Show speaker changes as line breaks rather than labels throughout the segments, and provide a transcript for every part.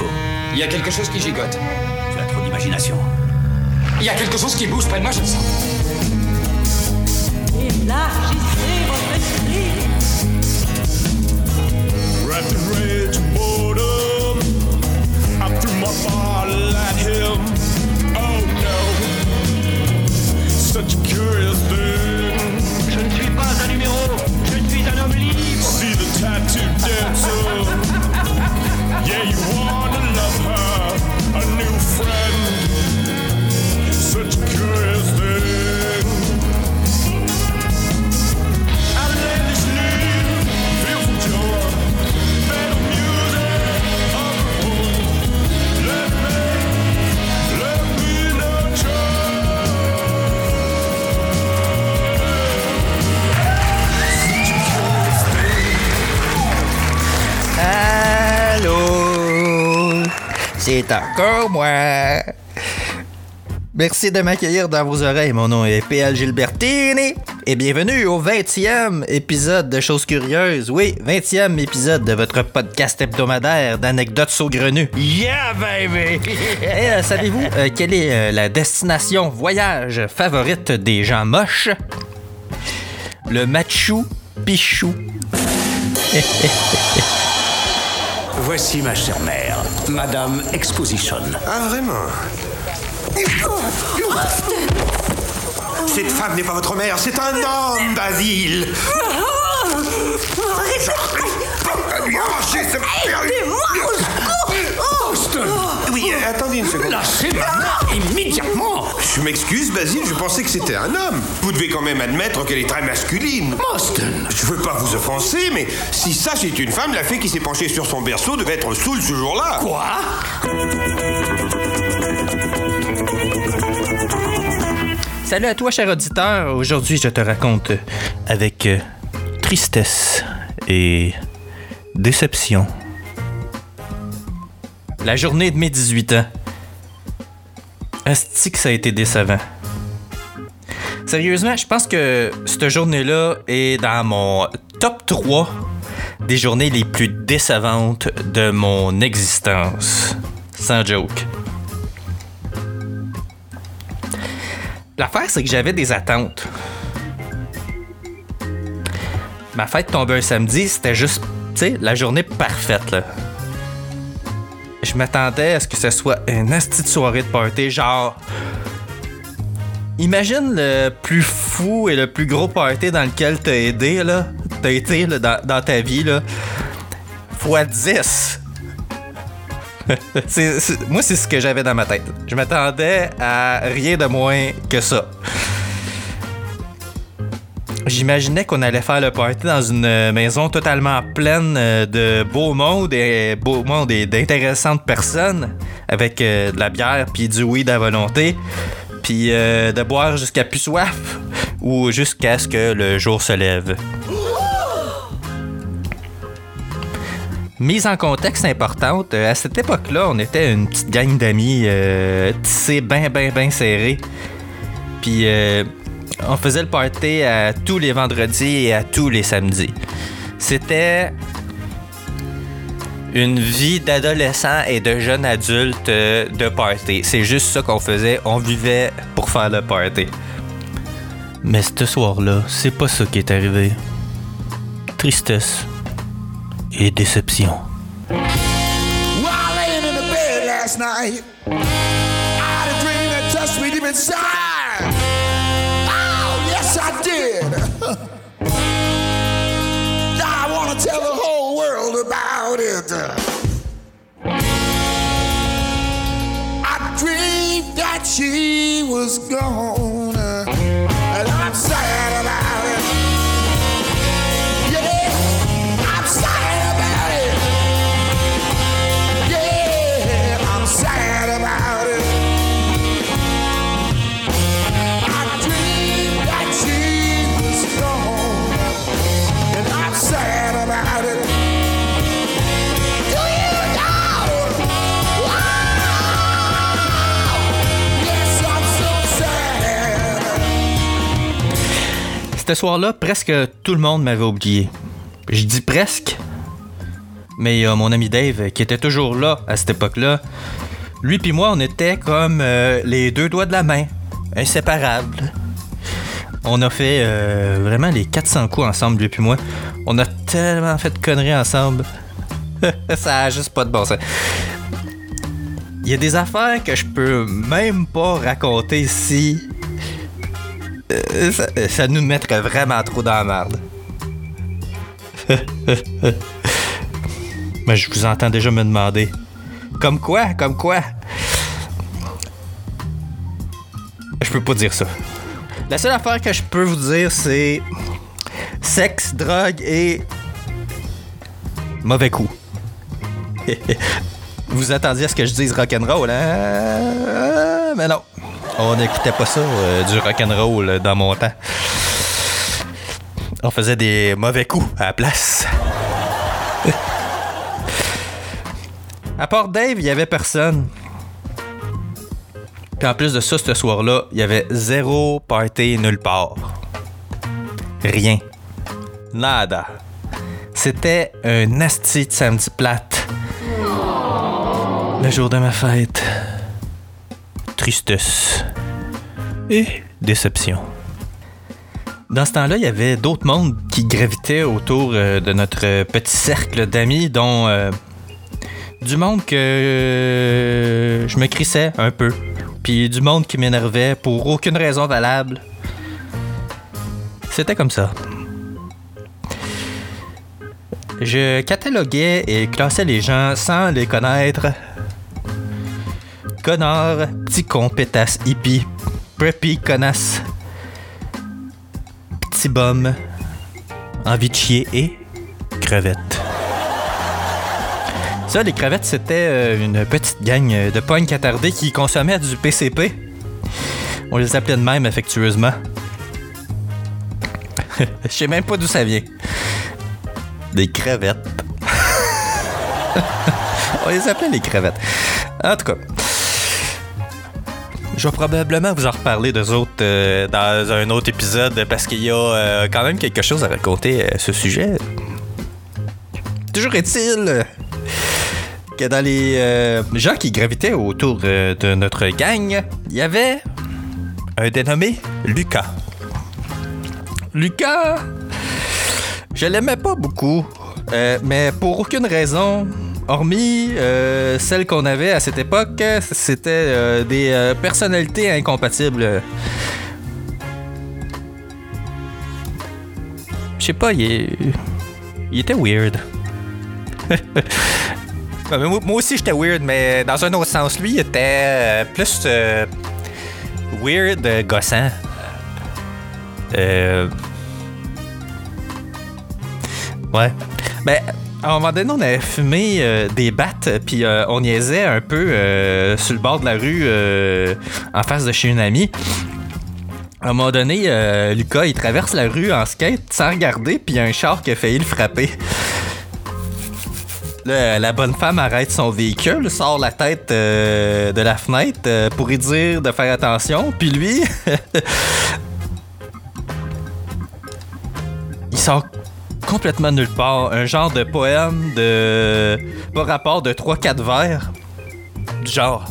faut.
Il y a quelque chose qui gigote.
Tu as trop d'imagination.
Il y a quelque chose qui bouge près de moi, je le sens.
Élargissez votre esprit.
In rage and boredom, I threw my bottle at him. Oh no, such a curious thing.
Je ne suis pas un numéro, je suis un homme libre.
See the tattoo dancer. Yeah, you wanna friend. Such a curious thing.
Encore moi. Merci de m'accueillir dans vos oreilles. Mon nom est PL Gilbertini et bienvenue au 20e épisode de Choses Curieuses. Oui, 20e épisode de votre podcast hebdomadaire d'anecdotes saugrenues.
Yeah, baby!
Et euh, savez-vous euh, quelle est euh, la destination voyage favorite des gens moches? Le Machu Picchu.
Voici ma chère mère, Madame Exposition.
Ah, vraiment Cette femme n'est pas votre mère, c'est un homme, Basile Lui arracher ce Oui, euh, attendez une seconde.
Lâchez ma mère immédiatement
Je m'excuse, Basile, je pensais que c'était un homme. Vous devez quand même admettre qu'elle est très masculine.
Mostyn
Je veux pas vous offenser, mais si ça c'est une femme, la fée qui s'est penchée sur son berceau devait être saoule ce jour-là.
Quoi?
Salut à toi, cher auditeur. Aujourd'hui, je te raconte avec euh, tristesse et déception la journée de mes 18 ans. Asti que ça a été décevant. Sérieusement, je pense que cette journée-là est dans mon top 3 des journées les plus décevantes de mon existence. Sans joke. L'affaire, c'est que j'avais des attentes. Ma fête tombait un samedi, c'était juste, tu sais, la journée parfaite, là. Je m'attendais à ce que ce soit une asti de soirée de party, genre. Imagine le plus fou et le plus gros party dans lequel t'as aidé, là. T'as été, là, dans, dans ta vie, là. Fois 10. C'est- c'est- moi, c'est ce que j'avais dans ma tête. Je m'attendais à rien de moins que ça. J'imaginais qu'on allait faire le party dans une euh, maison totalement pleine euh, de beau monde et beau monde et d'intéressantes personnes avec euh, de la bière puis du weed à volonté puis de boire jusqu'à plus soif ou jusqu'à ce que le jour se lève. Mise en contexte importante, à cette époque-là, on était une petite gang d'amis euh, tissés bien, bien, bien serrés. Puis euh, on faisait le party à tous les vendredis et à tous les samedis. C'était une vie d'adolescent et de jeune adulte euh, de party. C'est juste ça qu'on faisait. On vivait pour faire le party. Mais ce soir-là, c'est pas ça qui est arrivé. Tristesse et déception.
I did. I want to tell the whole world about it. I dreamed that she was gone,
Ce soir-là, presque tout le monde m'avait oublié. Je dis presque. Mais mon ami Dave qui était toujours là à cette époque-là. Lui puis moi, on était comme euh, les deux doigts de la main, inséparables. On a fait euh, vraiment les 400 coups ensemble, lui puis moi. On a tellement fait de conneries ensemble. ça a juste pas de bon sens. Il y a des affaires que je peux même pas raconter si ça, ça nous mettrait vraiment trop dans la merde. Mais je vous entends déjà me demander. Comme quoi? Comme quoi? Je peux pas dire ça. La seule affaire que je peux vous dire, c'est sexe, drogue et mauvais coup. vous attendiez à ce que je dise rock'n'roll, hein? Mais non. On n'écoutait pas ça, euh, du rock'n'roll dans mon temps. On faisait des mauvais coups à la place. à part Dave, il y avait personne. Puis en plus de ça, ce soir-là, il y avait zéro party nulle part. Rien. Nada. C'était un nasty de samedi plate. Le jour de ma fête. Tristesse. Et déception. Dans ce temps-là, il y avait d'autres mondes qui gravitaient autour euh, de notre petit cercle d'amis, dont euh, du monde que euh, je me crissais un peu, puis du monde qui m'énervait pour aucune raison valable. C'était comme ça. Je cataloguais et classais les gens sans les connaître. Connard, petit con, pétasse, hippie, preppy, connasse, petit bum, envie de chier et crevette. Ça, les crevettes, c'était euh, une petite gang de pognes attardés qui consommaient du PCP. On les appelait de même affectueusement. Je sais même pas d'où ça vient. Des crevettes. On les appelait les crevettes. En tout cas. Je vais probablement vous en reparler d'eux autres euh, dans un autre épisode parce qu'il y a euh, quand même quelque chose à raconter à ce sujet. Toujours est-il euh, que dans les euh, gens qui gravitaient autour euh, de notre gang, il y avait un dénommé Lucas. Lucas, je l'aimais pas beaucoup, euh, mais pour aucune raison, hormis euh, celle qu'on avait à cette époque, c'était euh, des euh, personnalités incompatibles. Je sais pas, il, était weird. Mais moi aussi j'étais weird, mais dans un autre sens. Lui, était euh, plus weird, gossant. Euh... Ouais. Ben, à un moment donné, on avait fumé euh, des battes, puis euh, on niaisait un peu euh, sur le bord de la rue en face de chez une amie. À un moment donné, Lucas, il traverse la rue en skate sans regarder, puis un char qui a failli le frapper. La bonne femme arrête son véhicule, sort la tête de la fenêtre pour lui dire de faire attention. Puis lui, il sort complètement nulle part. Un genre de poème de. par rapport de 3-4 vers. Genre.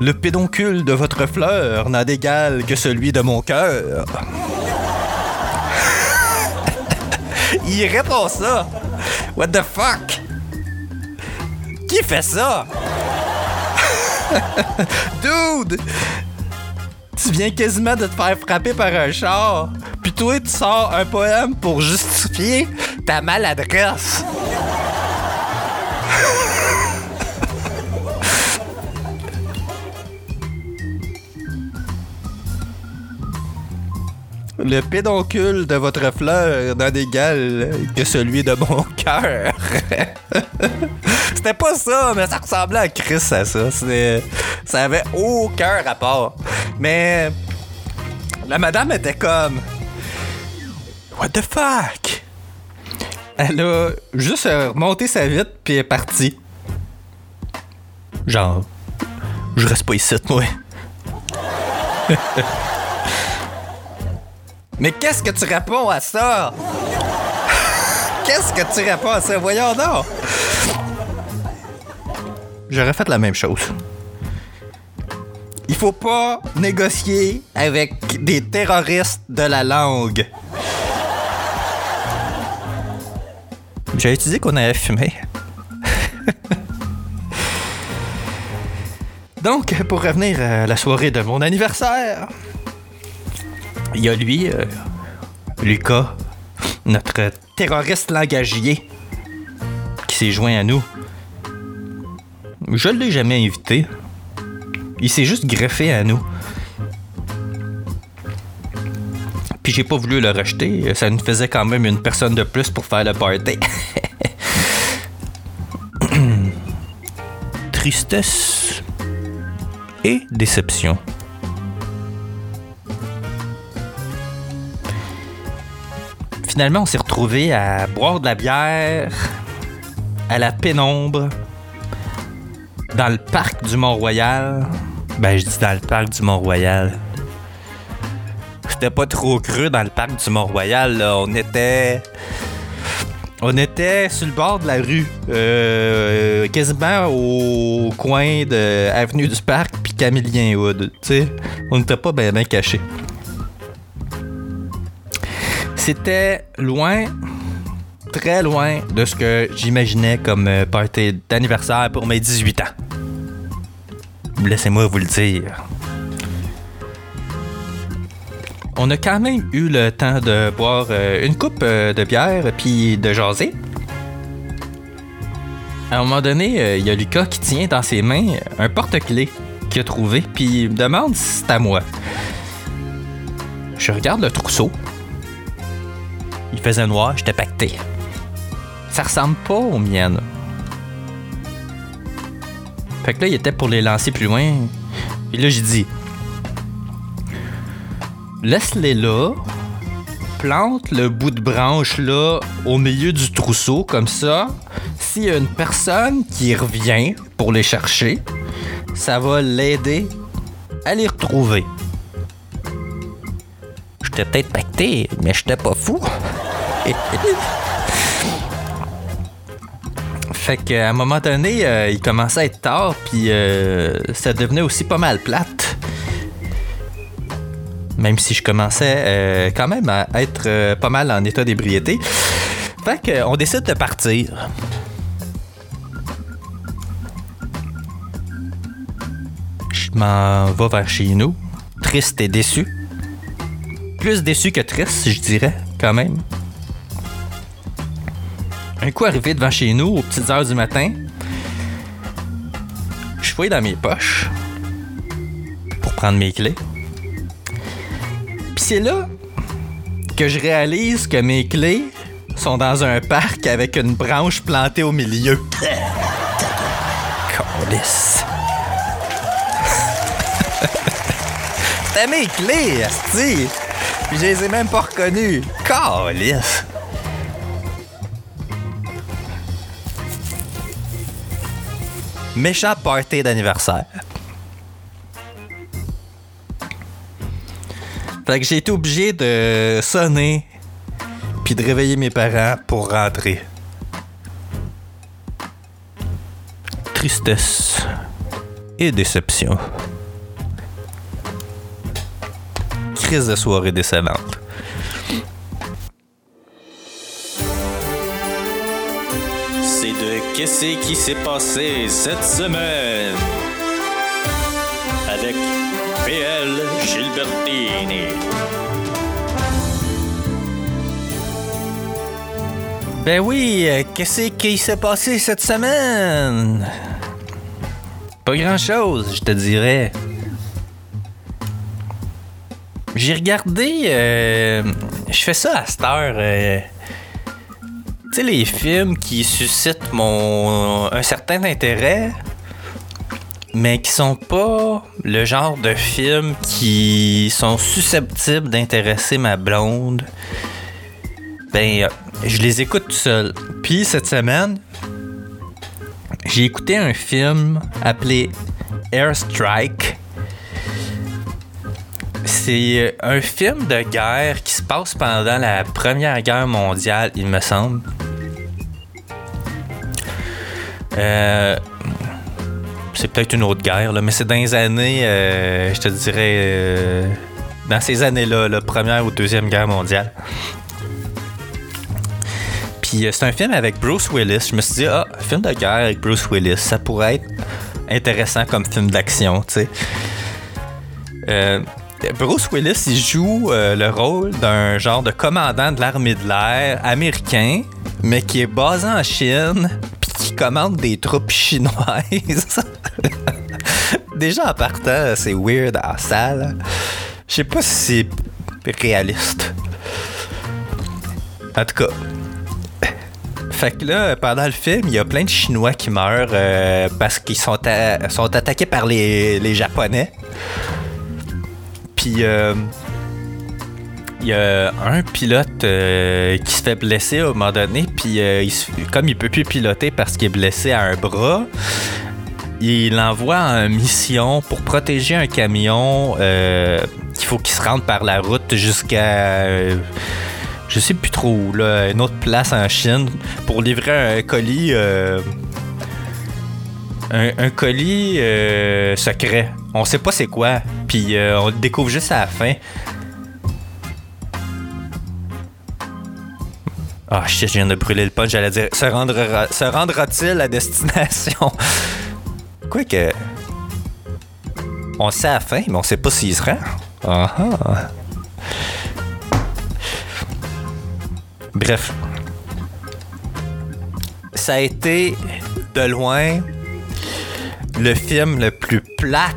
Le pédoncule de votre fleur n'a d'égal que celui de mon cœur. Il répond ça. What the fuck? Qui fait ça? Dude! Tu viens quasiment de te faire frapper par un char. Puis toi, tu sors un poème pour justifier ta maladresse. Le pédoncule de votre fleur n'a d'égal que celui de mon cœur. C'était pas ça, mais ça ressemblait à Chris à ça. Ça avait aucun rapport. Mais la madame était comme What the fuck? Elle a juste euh, remonté sa vitre puis est partie. Genre, je reste pas ici, moi. Mais qu'est-ce que tu réponds à ça? Qu'est-ce que tu réponds à ça? Voyons donc! J'aurais fait la même chose. Il faut pas négocier avec des terroristes de la langue. J'ai utilisé qu'on avait fumé. Donc, pour revenir à la soirée de mon anniversaire, il y a lui, euh, Lucas, notre terroriste langagier, qui s'est joint à nous. Je ne l'ai jamais invité. Il s'est juste greffé à nous. J'ai pas voulu le rejeter. Ça nous faisait quand même une personne de plus pour faire le party. Tristesse et déception. Finalement, on s'est retrouvés à boire de la bière à la pénombre dans le parc du Mont-Royal. Ben, je dis dans le parc du Mont-Royal. C'était pas trop creux dans le parc du Mont-Royal. On était. On était sur le bord de la rue, euh, quasiment au coin de Avenue du Parc puis Camillien Wood. On n'était pas bien cachés. C'était loin, très loin de ce que j'imaginais comme euh, party d'anniversaire pour mes 18 ans. Laissez-moi vous le dire. On a quand même eu le temps de boire euh, une coupe euh, de bière puis de jaser. À un moment donné, euh, il y a Lucas qui tient dans ses mains un porte-clés qu'il a trouvé puis il me demande si c'est à moi. Je regarde le trousseau. Il faisait noir, j'étais pacté. Ça ressemble pas aux miennes. Fait que là, il était pour les lancer plus loin. Et là, j'ai dit Laisse-les là. Plante le bout de branche là au milieu du trousseau, comme ça. S'il y a une personne qui revient pour les chercher, ça va l'aider à les retrouver. J'étais peut-être pacté, mais j'étais pas fou. Fait qu'à un moment donné, euh, il commençait à être tard, puis euh, ça devenait aussi pas mal plate. Même si je commençais euh, quand même à être euh, pas mal en état d'ébriété. Fait qu'on décide de partir. Je m'en vais vers chez nous, triste et déçu. Plus déçu que triste, je dirais, quand même. Un coup arrivé devant chez nous, aux petites heures du matin, je fouille dans mes poches pour prendre mes clés. C'est là que je réalise que mes clés sont dans un parc avec une branche plantée au milieu. Câlisse. C'était mes clés, asti. Je les ai même pas reconnues. Câlisse. Méchant party d'anniversaire. Fait que j'ai été obligé de sonner puis de réveiller mes parents pour rentrer. Tristesse et déception. Crise de soirée décevante.
C'est de Qu'est-ce qui s'est passé cette semaine avec PL
Ben oui, euh, qu'est-ce qui s'est passé cette semaine? Pas grand-chose, je te dirais. J'ai regardé... euh, je fais ça à cette heure. euh, tu sais, les films qui suscitent mon un certain intérêt, mais qui sont pas le genre de films qui sont susceptibles d'intéresser ma blonde. Ben, euh, je les écoute tout seul. Puis cette semaine, j'ai écouté un film appelé Airstrike. C'est euh, un film de guerre qui se passe pendant la Première Guerre mondiale, il me semble. Euh, c'est peut-être une autre guerre, mais c'est dans les années, euh, je te dirais, euh, dans ces années-là, la première ou deuxième guerre mondiale. Puis euh, c'est un film avec Bruce Willis. Je me suis dit, ah, film de guerre avec Bruce Willis, ça pourrait être intéressant comme film d'action, tu sais. Bruce Willis, il joue le rôle d'un genre de commandant de l'armée de l'air américain, mais qui est basé en Chine, commande des troupes chinoises. Déjà en partant, c'est weird en salle. Je sais pas si c'est réaliste. En tout cas. Fait que là, pendant le film, il y a plein de Chinois qui meurent euh, parce qu'ils sont, sont attaqués par les, les Japonais. Puis euh, il y a un pilote euh, qui se fait blesser à un moment donné, puis euh, il se- comme il peut plus piloter parce qu'il est blessé à un bras, il l'envoie en mission pour protéger un camion euh, qu'il faut qu'il se rende par la route jusqu'à euh, je sais plus trop où, là, une autre place en Chine pour livrer un colis un, colis euh, secret. On sait pas c'est quoi, puis on le découvre juste à la fin. Ah shit, je viens de brûler le punch, j'allais dire se rendra se rendra-t-il à destination? Quoi que on sait à fin, mais on sait pas s'il se rend. Ah ah. Bref. Ça a été de loin le film le plus plate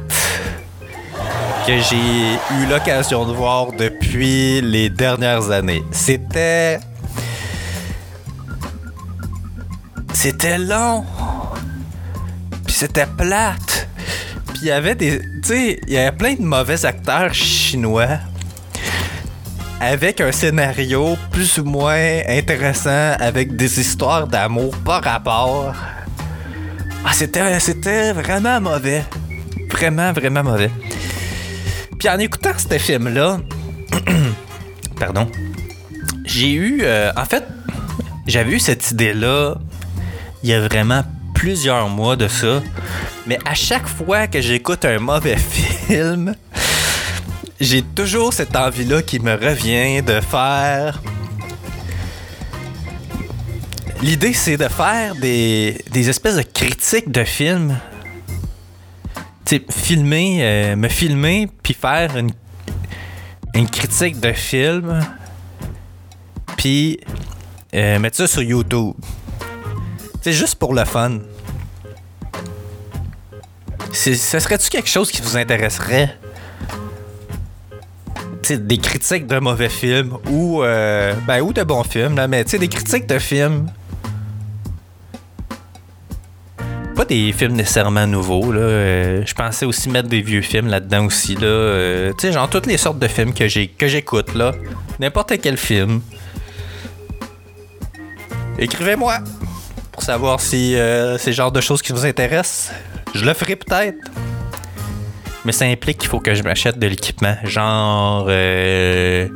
que j'ai eu l'occasion de voir depuis les dernières années. C'était. C'était long. Puis c'était plate. Puis il y avait des. Tu sais, il y avait plein de mauvais acteurs chinois avec un scénario plus ou moins intéressant, avec des histoires d'amour par rapport. Ah, c'était, c'était vraiment mauvais. Vraiment, vraiment mauvais. Puis en écoutant ce film-là, pardon, j'ai eu. euh, en fait, j'avais eu cette idée-là il y a vraiment plusieurs mois de ça. Mais à chaque fois que j'écoute un mauvais film, j'ai toujours cette envie-là qui me revient de faire. L'idée, c'est de faire des, des espèces de critiques de films. Tu filmer, euh, me filmer, puis faire une, une critique de film, puis euh, mettre ça sur YouTube. C'est juste pour le fun. Ce serait-tu quelque chose qui vous intéresserait? Tu sais, des critiques de mauvais films ou, euh, ben, ou de bons films, là, mais tu sais, des critiques de films. Pas des films nécessairement nouveaux, là. euh, je pensais aussi mettre des vieux films là-dedans aussi, là. euh, tu sais, genre toutes les sortes de films que j'écoute, là. N'importe quel film. Écrivez-moi savoir si euh, c'est le genre de choses qui vous intéressent. Je le ferai peut-être. Mais ça implique qu'il faut que je m'achète de l'équipement. Genre. euh,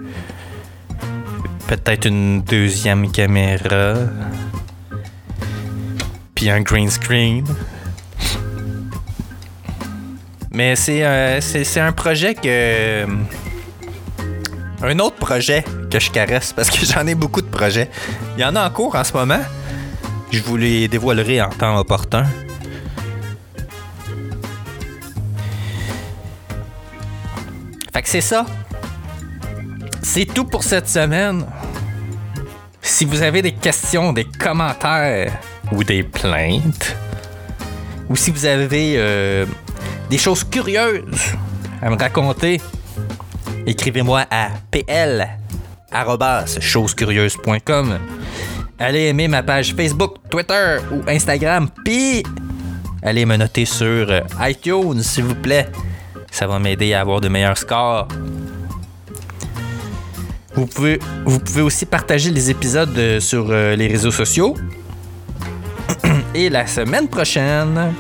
peut-être une deuxième caméra. Puis un green screen. Mais c'est euh, c'est c'est un projet que. Un autre projet que je caresse parce que j'en ai beaucoup de projets. Il y en a en cours en ce moment. Je vous les dévoilerai en temps opportun. Fait que c'est ça. C'est tout pour cette semaine. Si vous avez des questions, des commentaires ou des plaintes, ou si vous avez euh, des choses curieuses à me raconter, écrivez-moi à pl@chosescurieuses.com. Allez aimer ma page Facebook, Twitter ou Instagram, puis allez me noter sur euh, iTunes, s'il vous plaît. Ça va m'aider à avoir de meilleurs scores. Vous pouvez, vous pouvez aussi partager les épisodes euh, sur euh, les réseaux sociaux. Et la semaine prochaine,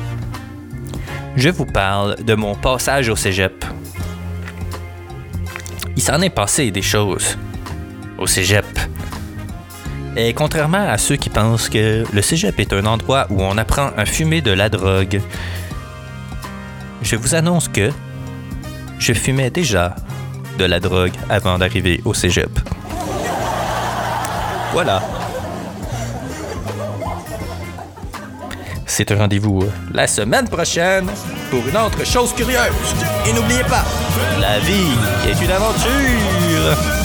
je vous parle de mon passage au cégep. Il s'en est passé des choses au cégep. Et contrairement à ceux qui pensent que le cégep est un endroit où on apprend à fumer de la drogue, je vous annonce que je fumais déjà de la drogue avant d'arriver au cégep. Voilà. C'est un rendez-vous euh, la semaine prochaine pour une autre chose curieuse. Et n'oubliez pas, la vie est une aventure.